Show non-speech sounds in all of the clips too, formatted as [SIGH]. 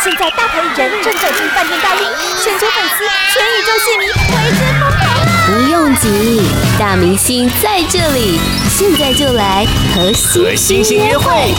现在大牌艺人正走进饭店大厅，全球粉丝、全宇宙戏迷为之疯狂啊！不用急，大明星在这里，现在就来和星星约会。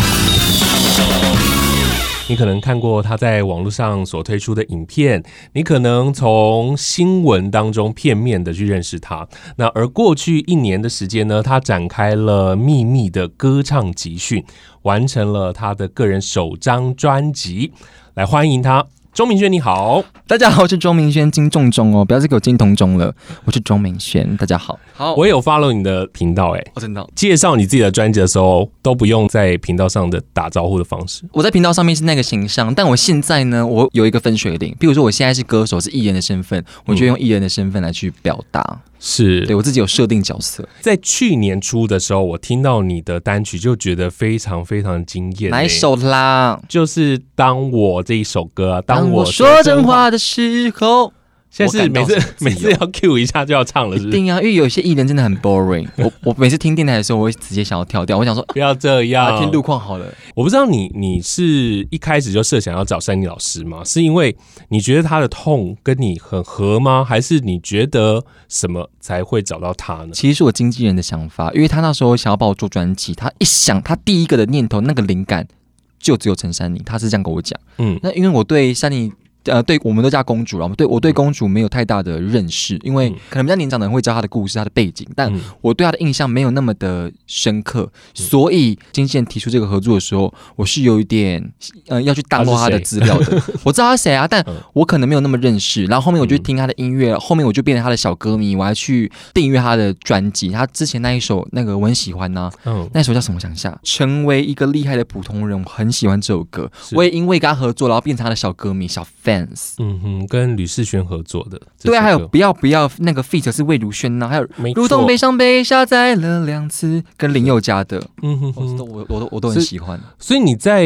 你可能看过他在网络上所推出的影片，你可能从新闻当中片面的去认识他。那而过去一年的时间呢，他展开了秘密的歌唱集训，完成了他的个人首张专辑。来欢迎他。钟明轩，你好，大家好，我是钟明轩，金钟钟哦，不要再给我金铜钟了，我是钟明轩，大家好，好，我也有 follow 你的频道，哎，我真的介绍你自己的专辑的时候都不用在频道上的打招呼的方式，我在频道上面是那个形象，但我现在呢，我有一个分水岭，比如说我现在是歌手，是艺人的身份，我就用艺人的身份来去表达。嗯是对我自己有设定角色，在去年初的时候，我听到你的单曲就觉得非常非常惊艳。哪一首啦？就是当我这一首歌啊，当我说真话的时候。现在是每次 [LAUGHS] 每次要 cue 一下就要唱了是不是？一定啊，因为有些艺人真的很 boring。[LAUGHS] 我我每次听电台的时候，我会直接想要跳掉。我想说不要这样，啊、听路况好了。我不知道你你是一开始就设想要找珊妮老师吗？是因为你觉得他的痛跟你很合吗？还是你觉得什么才会找到他呢？其实是我经纪人的想法，因为他那时候想要帮我做专辑，他一想他第一个的念头那个灵感就只有陈珊妮，他是这样跟我讲。嗯，那因为我对珊妮。呃，对，我们都叫公主，然后对我对公主没有太大的认识，因为可能比较年长的人会知道她的故事、她的背景，但我对她的印象没有那么的深刻，所以经纪人提出这个合作的时候，我是有一点呃要去大落她的资料的。我知道她谁啊，[LAUGHS] 但我可能没有那么认识。然后后面我就听她的音乐，后面我就变成她的小歌迷，我还去订阅她的专辑。她之前那一首那个我很喜欢呢、啊，嗯，那首叫什么？想一下，成为一个厉害的普通人，我很喜欢这首歌。我也因为跟她合作，然后变成她的小歌迷、小 fan。嗯哼，跟吕世轩合作的，对啊，还有不要不要那个 feat 是魏如萱呐，还有如同悲伤被下载了两次，跟林宥嘉的，嗯哼哼，我我都我都很喜欢所。以你在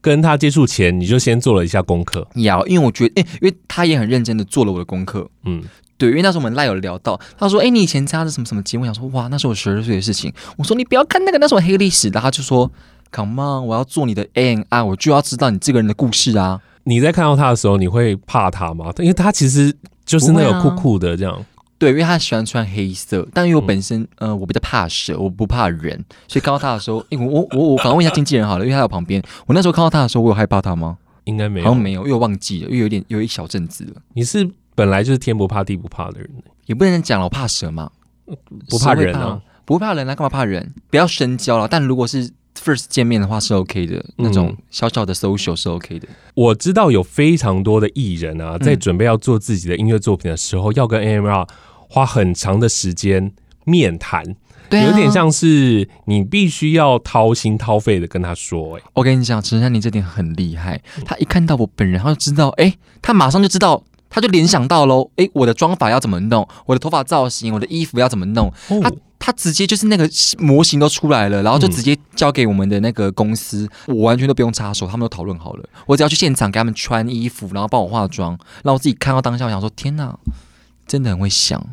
跟他接触前，你就先做了一下功课，要，因为我觉得，哎，因为他也很认真的做了我的功课，嗯，对，因为那时候我们赖有聊到，他说，哎，你以前参加的什么什么节目？我想说，哇，那是我十二岁的事情。我说，你不要看那个，那是我黑历史。然后他就说，Come on，我要做你的 AI，我就要知道你这个人的故事啊。你在看到他的时候，你会怕他吗？因为他其实就是那个酷酷的这样。啊、对，因为他喜欢穿黑色，但因为我本身、嗯、呃我比较怕蛇，我不怕人，所以看到他的时候，[LAUGHS] 因为我我我我赶快问一下经纪人好了，因为他在旁边。我那时候看到他的时候，我有害怕他吗？应该没有，好像没有，因为我忘记了，因为有点有一小阵子了。你是本来就是天不怕地不怕的人，也不能讲了，我怕蛇嘛，不怕人啊，不怕人啊，干嘛怕人？不要深交了。但如果是 First 见面的话是 OK 的，那种小小的 social 是 OK 的。我知道有非常多的艺人啊，在准备要做自己的音乐作品的时候，要跟 AMR 花很长的时间面谈，对，有点像是你必须要掏心掏肺的跟他说。哎，我跟你讲，陈珊妮这点很厉害，他一看到我本人，他就知道，哎，他马上就知道，他就联想到喽，哎，我的妆法要怎么弄，我的头发造型，我的衣服要怎么弄，他。他直接就是那个模型都出来了，然后就直接交给我们的那个公司，嗯、我完全都不用插手，他们都讨论好了，我只要去现场给他们穿衣服，然后帮我化妆，然后我自己看到当下，我想说天哪，真的很会想。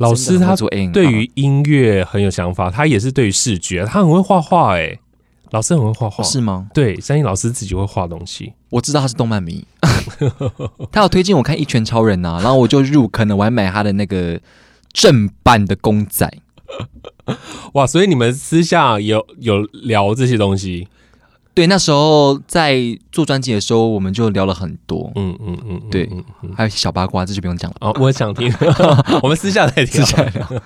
老师他对于音乐很有想法，他也是对于视觉，他很会画画哎，老师很会画画。是吗？对，相信老师自己会画东西，我知道他是动漫迷，[LAUGHS] 他有推荐我看《一拳超人》呐，然后我就入坑了，我还买他的那个正版的公仔。[LAUGHS] 哇！所以你们私下有有聊这些东西？对，那时候在做专辑的时候，我们就聊了很多。嗯嗯嗯，嗯，对，还有小八卦，这就不用讲了。哦，我想听，[LAUGHS] 我们私下再听。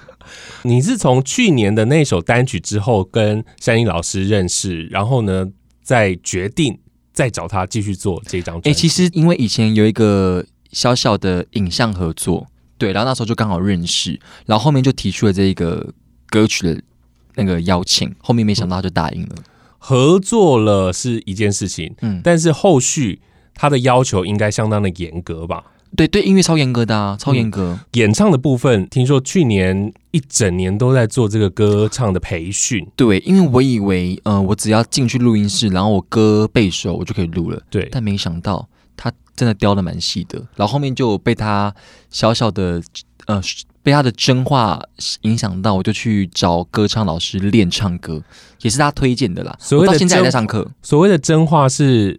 [LAUGHS] 你是从去年的那首单曲之后跟山鹰老师认识，然后呢，再决定再找他继续做这张专辑。哎、欸，其实因为以前有一个小小的影像合作。对，然后那时候就刚好认识，然后后面就提出了这个歌曲的那个邀请，后面没想到他就答应了。合作了是一件事情，嗯，但是后续他的要求应该相当的严格吧？对对，音乐超严格的啊，超严格。嗯，演唱的部分，听说去年一整年都在做这个歌唱的培训。对，因为我以为，呃，我只要进去录音室，然后我歌背熟，我就可以录了。对，但没想到。他真的雕的蛮细的，然后后面就被他小小的呃被他的真话影响到，我就去找歌唱老师练唱歌，也是他推荐的啦。所谓的现在还在上课，所谓的真话是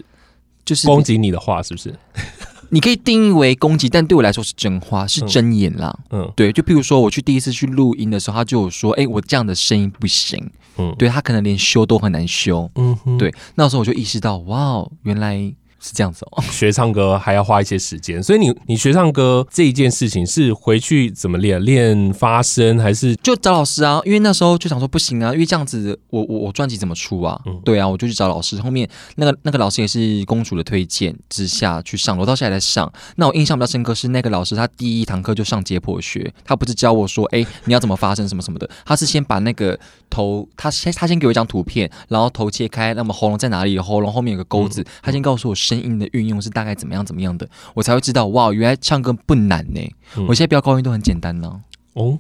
就是攻击你的话，是不是？[LAUGHS] 你可以定义为攻击，但对我来说是真话，是真言啦。嗯，对，就譬如说，我去第一次去录音的时候，他就有说：“哎、欸，我这样的声音不行。”嗯，对他可能连修都很难修。嗯哼，对，那时候我就意识到，哇，原来。是这样子哦，[LAUGHS] 学唱歌还要花一些时间，所以你你学唱歌这一件事情是回去怎么练？练发声还是就找老师啊？因为那时候就想说不行啊，因为这样子我我我专辑怎么出啊？嗯、对啊，我就去找老师。后面那个那个老师也是公主的推荐之下去上，我到现在还在上。那我印象比较深刻是那个老师，他第一堂课就上解剖学，他不是教我说，哎，你要怎么发声什么什么的，他是先把那个头，他先他先给我一张图片，然后头切开，那么喉咙在哪里？喉咙后面有个钩子，嗯、他先告诉我声音的运用是大概怎么样怎么样的，我才会知道哇，原来唱歌不难呢。嗯、我现在飙高音都很简单呢。哦，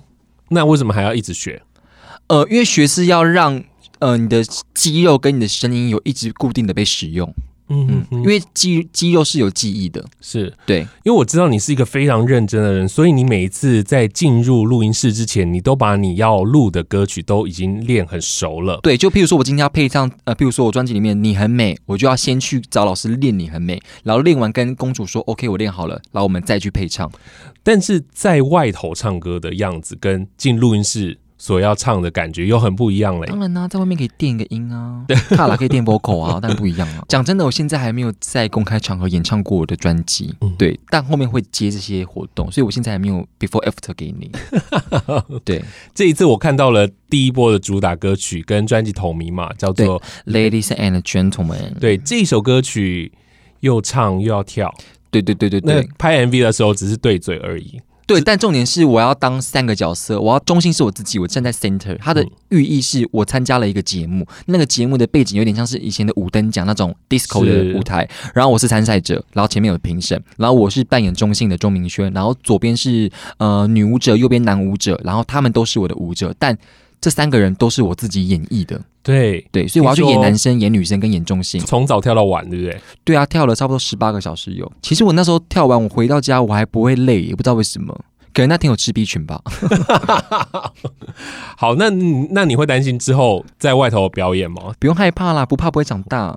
那为什么还要一直学？呃，因为学是要让呃你的肌肉跟你的声音有一直固定的被使用。嗯嗯，因为肌肌肉是有记忆的，是对，因为我知道你是一个非常认真的人，所以你每一次在进入录音室之前，你都把你要录的歌曲都已经练很熟了。对，就譬如说我今天要配唱，呃，譬如说我专辑里面你很美，我就要先去找老师练你很美，然后练完跟公主说 OK，我练好了，然后我们再去配唱。但是在外头唱歌的样子跟进录音室。所要唱的感觉又很不一样嘞。当然啦、啊，在外面可以垫一个音啊，[LAUGHS] 踏了可以垫 vocal 啊，[LAUGHS] 但不一样啊。讲真的，我现在还没有在公开场合演唱过我的专辑，嗯、对，但后面会接这些活动，所以我现在还没有 before after 给你。[LAUGHS] 对，这一次我看到了第一波的主打歌曲跟专辑同名嘛，叫做 Ladies and Gentlemen。对，这一首歌曲又唱又要跳，对对对对对。那拍 MV 的时候只是对嘴而已。对，但重点是我要当三个角色，我要中心是我自己，我站在 center。它的寓意是我参加了一个节目，那个节目的背景有点像是以前的五灯奖那种 disco 的舞台，然后我是参赛者，然后前面有评审，然后我是扮演中性的钟明轩，然后左边是呃女舞者，右边男舞者，然后他们都是我的舞者，但。这三个人都是我自己演绎的，对对，所以我要去演男生、演女生跟演中性，从早跳到晚，对不对？对啊，跳了差不多十八个小时有。其实我那时候跳完，我回到家我还不会累，也不知道为什么，可能那天有吃 B 群吧。[LAUGHS] 好，那那你会担心之后在外头表演吗？不用害怕啦，不怕不会长大。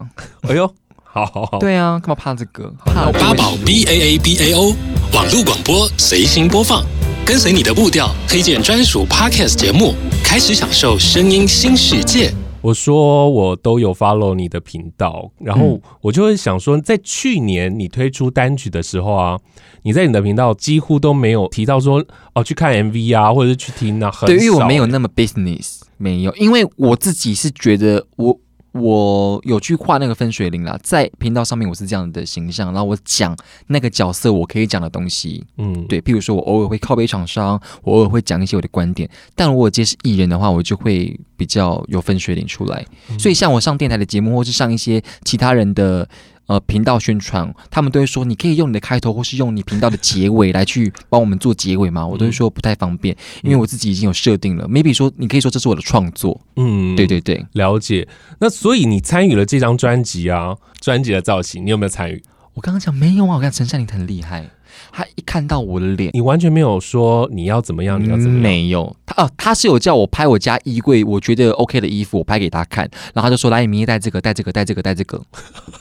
哎呦，好好好，对啊，干嘛怕这个？怕八宝 B A A B A O 网络广播随心播放。跟随你的步调，推荐专属 Podcast 节目，开始享受声音新世界。我说我都有 follow 你的频道，然后我就会想说，在去年你推出单曲的时候啊，你在你的频道几乎都没有提到说哦去看 MV 啊，或者是去听啊，很少。对，因为我没有那么 business，没有，因为我自己是觉得我。我有去画那个分水岭啦，在频道上面我是这样的形象，然后我讲那个角色我可以讲的东西，嗯，对，譬如说我偶尔会靠背厂商，我偶尔会讲一些我的观点，但如果接是艺人的话，我就会比较有分水岭出来。嗯、所以像我上电台的节目，或是上一些其他人的。呃，频道宣传，他们都会说，你可以用你的开头，或是用你频道的结尾来去帮我们做结尾吗？我都会说不太方便，因为我自己已经有设定了。嗯、maybe 说，你可以说这是我的创作。嗯，对对对，了解。那所以你参与了这张专辑啊，专辑的造型，你有没有参与？我刚刚讲没有啊，我看陈珊妮很厉害，他一看到我的脸，你完全没有说你要怎么样，你要怎么样？没有，他哦，他是有叫我拍我家衣柜，我觉得 OK 的衣服，我拍给他看，然后他就说，来，你明天带这个，带这个，带这个，带这个，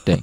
对。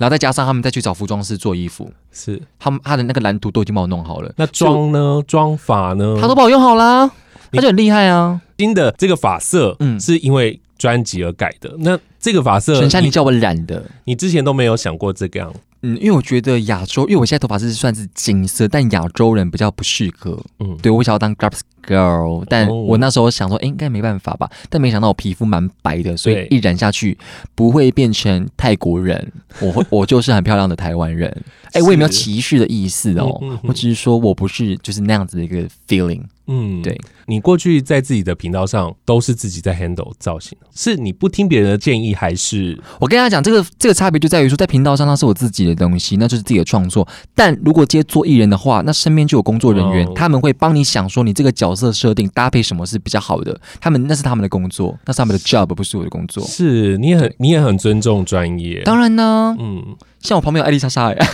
然后再加上他们再去找服装师做衣服，是他们他的那个蓝图都已经帮我弄好了。那妆呢？妆法呢？他都帮我用好啦，他就很厉害啊。新的这个发色，嗯，是因为专辑而改的。嗯、那这个发色，陈珊妮叫我染的，你之前都没有想过这个样？嗯，因为我觉得亚洲，因为我现在头发是算是金色，但亚洲人比较不适合。嗯，对，我想要当 Garb Girl，但我那时候想说，哎，应该没办法吧？但没想到我皮肤蛮白的，所以一染下去不会变成泰国人，我会我就是很漂亮的台湾人。哎，我也没有歧视的意思哦，我只是说我不是就是那样子的一个 feeling。嗯，对，你过去在自己的频道上都是自己在 handle 造型，是你不听别人的建议，还是我跟大家讲这个这个差别就在于说，在频道上那是我自己的东西，那就是自己的创作。但如果接做艺人的话，那身边就有工作人员，哦、他们会帮你想说你这个角色设定搭配什么是比较好的，他们那是他们的工作，那是他们的 job，不是我的工作。是，你也很你也很尊重专业，当然呢，嗯，像我旁边有艾丽莎莎呀。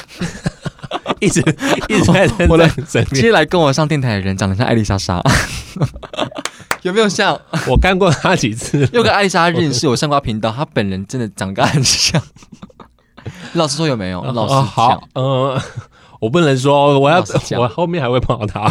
[LAUGHS] 一直一直在 [LAUGHS] 我的身边。接下来跟我上电台的人长得像艾丽莎莎，[LAUGHS] 有没有像？我看过他几次，又跟艾丽莎认识，我上过频道，他本人真的长得很像。老实说有没有？老师、呃、好，呃，我不能说，我要我后面还会碰到他。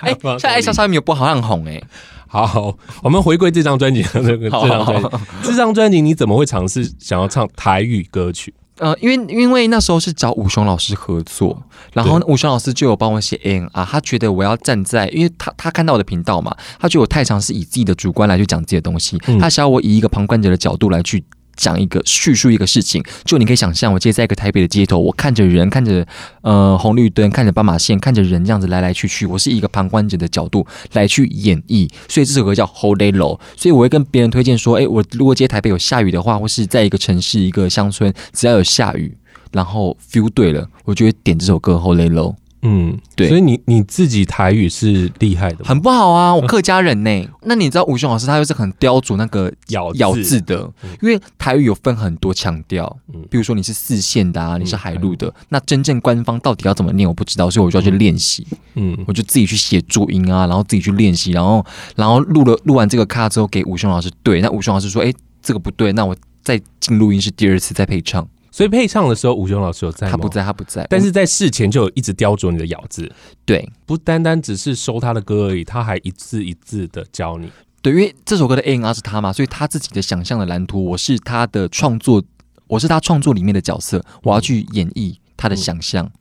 哎、欸，像艾莎莎没有不好像很红哎、欸。好，好，我们回归这张专辑的那个这张专辑，这张专辑你怎么会尝试想要唱台语歌曲？呃，因为因为那时候是找武雄老师合作，然后武雄老师就有帮我写 N 啊他觉得我要站在，因为他他看到我的频道嘛，他觉得我太常是以自己的主观来去讲这些东西，他想要我以一个旁观者的角度来去。讲一个叙述一个事情，就你可以想象，我今天在一个台北的街头，我看着人，看着呃红绿灯，看着斑马线，看着人这样子来来去去，我是一个旁观者的角度来去演绎，所以这首歌叫《Hold It Low》，所以我会跟别人推荐说，哎，我如果今天台北有下雨的话，或是在一个城市一个乡村，只要有下雨，然后 feel 对了，我就会点这首歌《Hold It Low》。嗯，对，所以你你自己台语是厉害的吗？很不好啊，我客家人呢、欸。那你知道武雄老师他又是很雕琢那个咬咬字的，因为台语有分很多腔调，嗯，比如说你是四线的啊，你是海陆的，那真正官方到底要怎么念我不知道，所以我就要去练习，嗯，我就自己去写注音啊，然后自己去练习，然后然后录了录完这个卡之后给武雄老师对，那武雄老师说，哎，这个不对，那我再进录音室第二次再配唱。所以配唱的时候，吴雄老师有在吗？他不在，他不在。但是在事前就有一直雕琢你的咬字，对，不单单只是收他的歌而已，他还一字一字的教你。对，因为这首歌的 A&R 是他嘛，所以他自己的想象的蓝图，我是他的创作，我是他创作里面的角色，我要去演绎他的想象。嗯，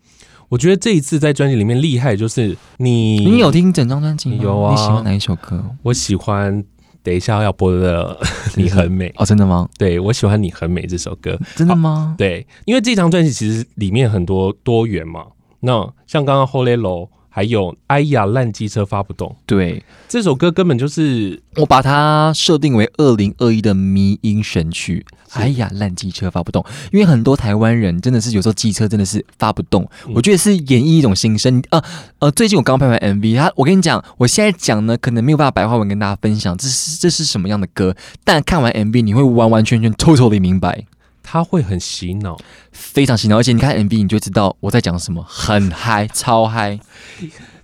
我觉得这一次在专辑里面厉害，就是你，你有听整张专辑吗？有啊。你喜欢哪一首歌？我喜欢。等一下要播的 [LAUGHS]《你很美》哦，真的吗？对，我喜欢《你很美》这首歌，真的吗？对，因为这张专辑其实里面很多多元嘛。那像刚刚《Holy Low》。还有，哎呀，烂机车发不动。对，这首歌根本就是我把它设定为二零二一的迷音神曲。哎呀，烂机车发不动，因为很多台湾人真的是有时候机车真的是发不动。嗯、我觉得是演绎一种心声。呃呃，最近我刚拍完 MV，他我跟你讲，我现在讲呢，可能没有办法白话文跟大家分享这是这是什么样的歌，但看完 MV 你会完完全全 totally 明白。他会很洗脑，非常洗脑，而且你看 MV 你就知道我在讲什么，很嗨，超嗨。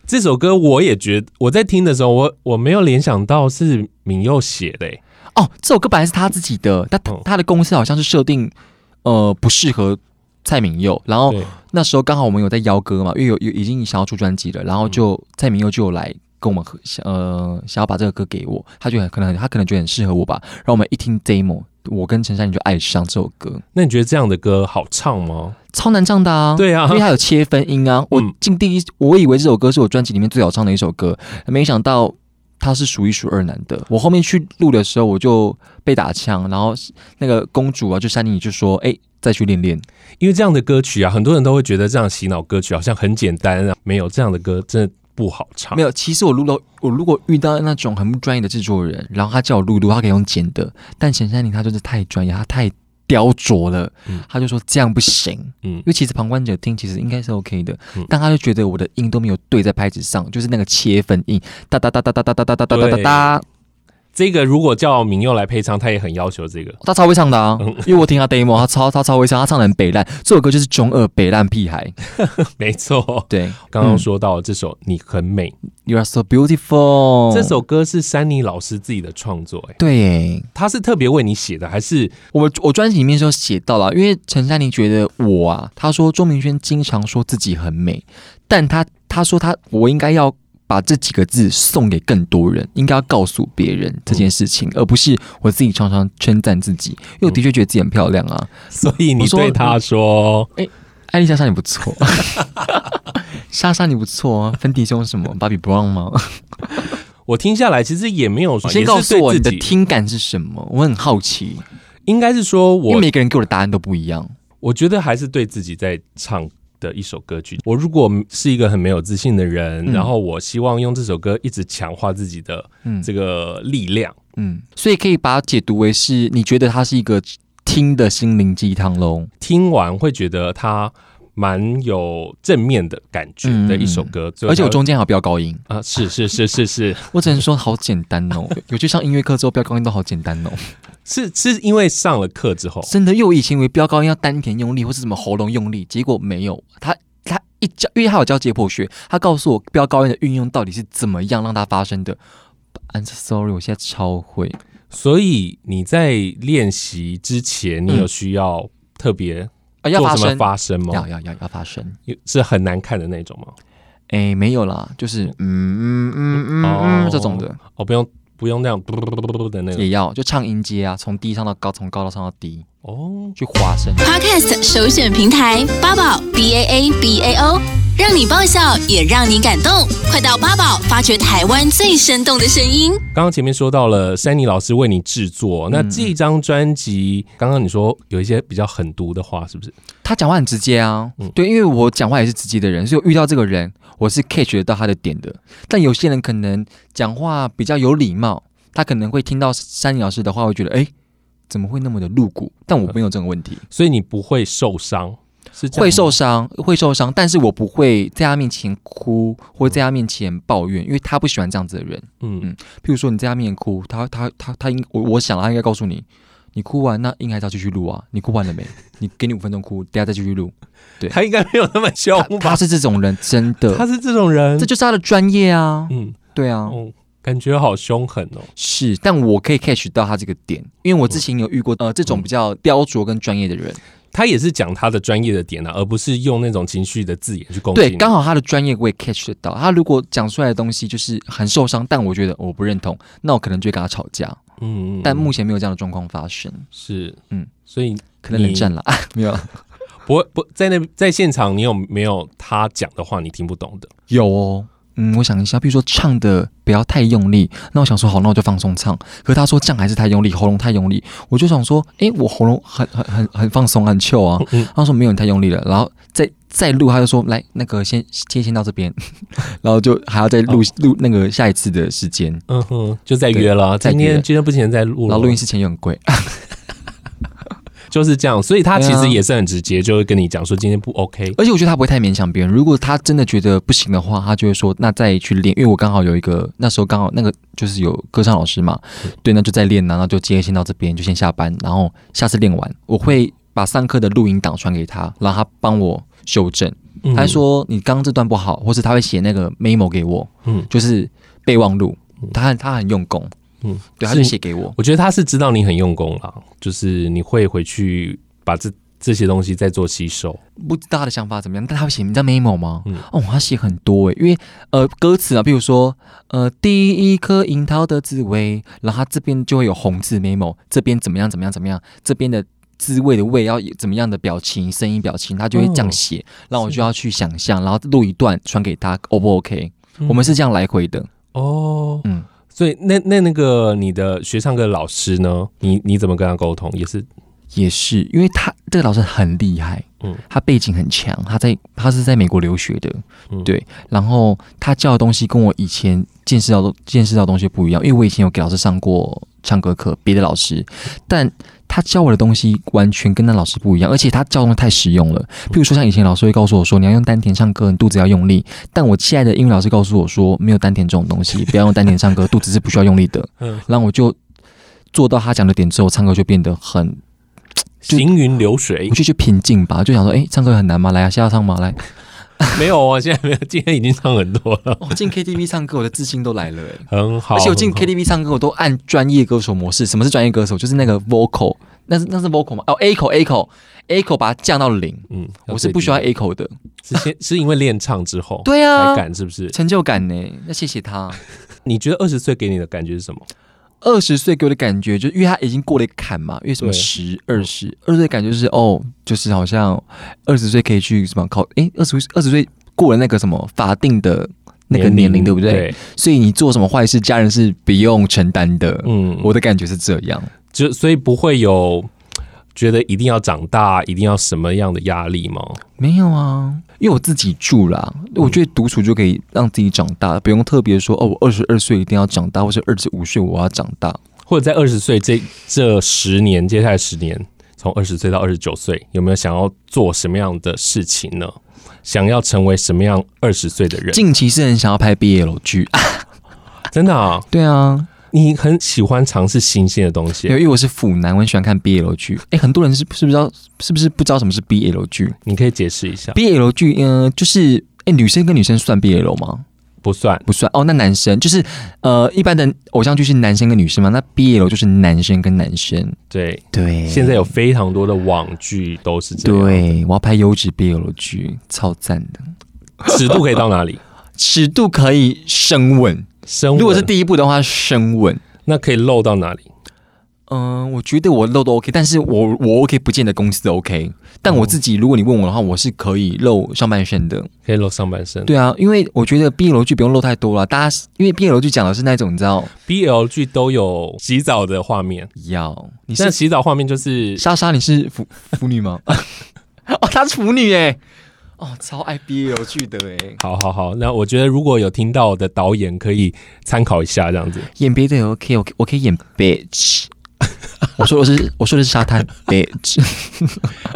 这首歌我也觉得，我在听的时候，我我没有联想到是敏佑写的。哦，这首歌本来是他自己的，但他他的公司好像是设定呃不适合蔡明佑，然后那时候刚好我们有在邀歌嘛，因为有有已经想要出专辑了，然后就蔡明佑就有来跟我们合呃想要把这个歌给我，他就很可能他可能觉得很适合我吧，然后我们一听 demo。我跟陈珊妮就爱上这首歌。那你觉得这样的歌好唱吗？超难唱的啊！对啊，因为它有切分音啊。我进第一，我以为这首歌是我专辑里面最好唱的一首歌，没想到它是数一数二难的。我后面去录的时候，我就被打枪，然后那个公主啊，就珊妮就说：“哎，再去练练。”因为这样的歌曲啊，很多人都会觉得这样洗脑歌曲好像很简单啊，没有这样的歌真的。不好唱，没有。其实我录了，我如果遇到那种很不专业的制作人，然后他叫我录录，他可以用剪的。但陈珊妮他就是太专业，他太雕琢了，嗯、他就说这样不行。嗯，因为其实旁观者听其实应该是 OK 的，嗯、但他就觉得我的音都没有对在拍子上，就是那个切分音，哒哒哒哒哒哒哒哒哒哒哒哒。这个如果叫明佑来配唱，他也很要求这个。他超会唱的啊，因为我听他 demo，他超他超会唱，他唱的很北烂。这首歌就是中二北烂屁孩，[LAUGHS] 没错。对，刚刚说到这首《你很美》，You are so beautiful。这首歌是珊妮老师自己的创作，哎，对，他是特别为你写的，还是我我专辑里面就写到了？因为陈珊妮觉得我啊，他说钟明轩经常说自己很美，但他他说他我应该要。把这几个字送给更多人，应该要告诉别人这件事情，嗯、而不是我自己常常称赞自己，因为我的确觉得自己很漂亮啊。[LAUGHS] 所以你对他说：“ [LAUGHS] 哎、欸，艾丽莎莎你不错，莎莎你不错啊。”芬迪兄什么芭比 Brown 吗？[LAUGHS] 我听下来其实也没有。先告诉我你的听感是什么，我很好奇。应该是说我，因为每个人给我的答案都不一样。我觉得还是对自己在唱。的一首歌曲，我如果是一个很没有自信的人，嗯、然后我希望用这首歌一直强化自己的这个力量，嗯，嗯，所以可以把它解读为是你觉得它是一个听的心灵鸡汤喽？听完会觉得它蛮有正面的感觉的一首歌，嗯、而且我中间还有飙高音啊，是是是是是，[LAUGHS] 我只能说好简单哦，[LAUGHS] 有去上音乐课之后飙高音都好简单哦。[LAUGHS] 是是因为上了课之后，真的，因为我以前以为飙高音要丹田用力或是什么喉咙用力，结果没有。他他一教，因为他有教解剖学，他告诉我飙高音的运用到底是怎么样让它发生的。I'm sorry，我现在超会。所以你在练习之前，你有需要特别啊，要发声做什么发生吗？要要要要发声，是很难看的那种吗？哎，没有啦，就是嗯嗯嗯嗯嗯这种的哦，不用不用那样嘟嘟嘟嘟嘟的那种，也要就唱音阶啊，从低唱到高，从高到唱到低哦，去发声。Podcast 首选平台八宝 B A A B A O，让你爆笑也让你感动，快到八宝发掘台湾最生动的声音。刚刚前面说到了珊妮老师为你制作，那这张专辑，刚刚你说有一些比较狠毒的话，是不是？他讲话很直接啊，对，因为我讲话也是直接的人，所以我遇到这个人，我是 catch 得到他的点的。但有些人可能讲话比较有礼貌，他可能会听到珊妮老师的话，会觉得哎，怎么会那么的露骨？但我没有这个问题，所以你不会受伤，是会受伤，会受伤，但是我不会在他面前哭，或在他面前抱怨，因为他不喜欢这样子的人。嗯嗯，譬如说你在他面前哭，他他他他应我我想他应该告诉你。你哭完，那应该是要继续录啊！你哭完了没？[LAUGHS] 你给你五分钟哭，等下再继续录。对，他应该没有那么凶他，他是这种人，真的，他是这种人，这就是他的专业啊。嗯，对啊，嗯，感觉好凶狠哦。是，但我可以 catch 到他这个点，因为我之前有遇过呃这种比较雕琢跟专业的人，他也是讲他的专业的点啊，而不是用那种情绪的字眼去攻击。对，刚好他的专业我也 catch 得到。他如果讲出来的东西就是很受伤，但我觉得我不认同，那我可能就会跟他吵架。嗯，但目前没有这样的状况发生。是，嗯，所以可能冷战了啊，[LAUGHS] 没有。不会不在那在现场，你有没有他讲的话你听不懂的？有哦，嗯，我想一下，比如说唱的不要太用力，那我想说好，那我就放松唱。可是他说这样还是太用力，喉咙太用力，我就想说，哎，我喉咙很很很很放松，很 chill 啊。他说没有，你太用力了。然后再再录，他就说来那个先先先到这边，[LAUGHS] 然后就还要再录录那个下一次的时间。嗯哼，就再约了，今天今天不行再录，然后录音室钱又很贵。就是这样，所以他其实也是很直接，就会跟你讲说今天不 OK。而且我觉得他不会太勉强别人。如果他真的觉得不行的话，他就会说那再去练。因为我刚好有一个那时候刚好那个就是有歌唱老师嘛，对，那就再练，然后就直接先到这边就先下班，然后下次练完我会把上课的录音档传给他，然后他帮我修正。他说你刚刚这段不好，或是他会写那个 memo 给我，嗯，就是备忘录。他他很用功。嗯，对，他就写给我。我觉得他是知道你很用功了，就是你会回去把这这些东西再做吸收。不知道他的想法怎么样，但他会写，你知道 memo 吗？嗯，哦，他写很多诶，因为呃歌词啊，比如说呃第一颗樱桃的滋味，然后他这边就会有红字 memo，这边怎么样怎么样怎么样，这边的滋味的味要怎么样的表情、声音、表情，他就会这样写，然后我就要去想象，然后录一段传给他，O 不 OK？我们是这样来回的哦，嗯。所以那那那个你的学唱歌的老师呢？你你怎么跟他沟通？也是也是，因为他这个老师很厉害，嗯，他背景很强，他在他是在美国留学的，嗯，对，然后他教的东西跟我以前见识到的见识到的东西不一样，因为我以前有给老师上过唱歌课，别的老师，但。他教我的东西完全跟那老师不一样，而且他教的东西太实用了。譬如说，像以前老师会告诉我说，你要用丹田唱歌，你肚子要用力。但我亲爱的英语老师告诉我说，没有丹田这种东西，不要用丹田唱歌，肚子是不需要用力的。[LAUGHS] 嗯，然后我就做到他讲的点之后，唱歌就变得很行云流水，我就去平静吧。就想说，哎，唱歌很难吗？来啊，下唱吗？来。[LAUGHS] 没有啊，现在没有。今天已经唱很多了。我 [LAUGHS] 进 KTV 唱歌，我的自信都来了，很好。而且我进 KTV 唱歌，我都按专业歌手模式。什么是专业歌手？就是那个 vocal，那是那是 vocal 吗？哦，echo，echo，echo，把它降到零。嗯，我是不需要 echo 的。是先 [LAUGHS] 是因为练唱之后，对啊，才敢是不是？成就感呢？那谢谢他。你觉得二十岁给你的感觉是什么？二十岁给我的感觉，就因为他已经过了一个坎嘛，因为什么十二十二十岁感觉就是哦，就是好像二十岁可以去什么考，诶，二十二十岁过了那个什么法定的那个年龄，对不对？对，所以你做什么坏事，家人是不用承担的。嗯，我的感觉是这样，就所以不会有。觉得一定要长大，一定要什么样的压力吗？没有啊，因为我自己住啦。我觉得独处就可以让自己长大，嗯、不用特别说哦，我二十二岁一定要长大，或者二十五岁我要长大，或者在二十岁这这十年，接下来十年，从二十岁到二十九岁，有没有想要做什么样的事情呢？想要成为什么样二十岁的人？近期是很想要拍 BL 剧，[LAUGHS] 真的啊？对啊。你很喜欢尝试新鲜的东西，因为我是腐男，我很喜欢看 BL 剧。哎、欸，很多人是是不是知道，是不是不知道什么是 BL 剧？你可以解释一下。BL 剧，嗯、呃，就是哎、欸，女生跟女生算 BL 吗？不算，不算哦。那男生就是呃，一般的偶像剧是男生跟女生嘛？那 BL 就是男生跟男生。对对，现在有非常多的网剧都是这样。对，我要拍优质 BL 剧，超赞的。尺度可以到哪里？[LAUGHS] 尺度可以升稳，如果是第一步的话，升吻。那可以露到哪里？嗯、呃，我觉得我露都 OK，但是我我 OK 不见得公司 OK。但我自己，如果你问我的话，我是可以露上半身的，可以露上半身。对啊，因为我觉得 BL 剧不用露太多了。大家因为 BL 剧讲的是那种你知道，BL 剧都有洗澡的画面。要，你是洗澡画面就是莎莎，你是腐腐女吗？[LAUGHS] 哦，她是腐女哎。哦，超爱 BL 剧的哎。好好好，那我觉得如果有听到的导演可以参考一下这样子。演别的也 OK，我我可以演 bitch。我说我是我说的是沙滩，[LAUGHS] bitch，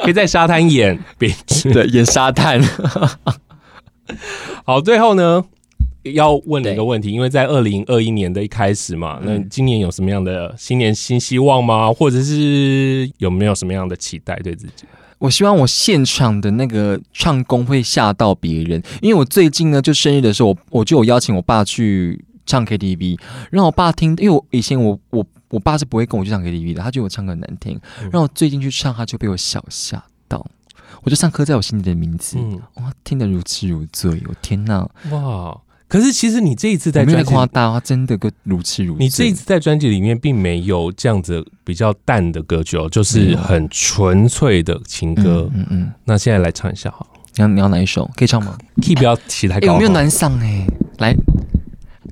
可以在沙滩演 bitch，[LAUGHS] 对，演沙滩。[LAUGHS] 好，最后呢，要问你一个问题，因为在二零二一年的一开始嘛，那今年有什么样的新年新希望吗？或者是有没有什么样的期待对自己？我希望我现场的那个唱功会吓到别人，因为我最近呢，就生日的时候，我我就有邀请我爸去唱 KTV，让我爸听，因为我以前我我。我爸是不会跟我去唱 KTV 的，他觉得我唱歌很难听。然后我最近去唱，他就被我小吓到。我就唱刻在我心里的名字，嗯，哇，听得如痴如醉。我天哪，哇！可是其实你这一次在专辑夸大，他真的个如痴如醉。你这一次在专辑里面并没有这样子比较淡的歌曲哦，就是很纯粹的情歌。嗯嗯，嗯。那现在来唱一下好，你要你要哪一首？可以唱吗？Key 不要起太高。有没有暖嗓哎？来。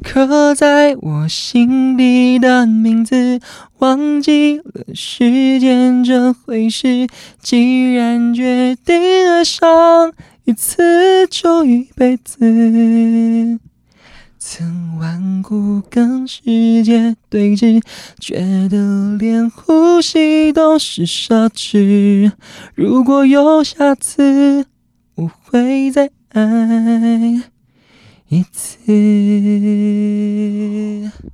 刻在我心底的名字，忘记了时间这回事。既然决定爱上一次就一辈子，曾顽固跟世界对峙，觉得连呼吸都是奢侈。如果有下次，我会再爱。一次，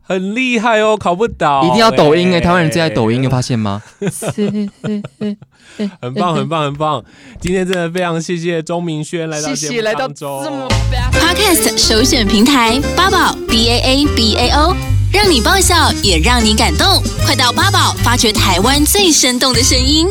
很厉害哦，考不倒，一定要抖音哎、欸！台湾人最爱抖音，有发现吗？[LAUGHS] 很棒，很棒，很棒！今天真的非常谢谢钟明轩来到节目当中。谢谢来到 Podcast 首选平台八宝 B A A B A O，让你爆笑也让你感动，快到八宝发掘台湾最生动的声音。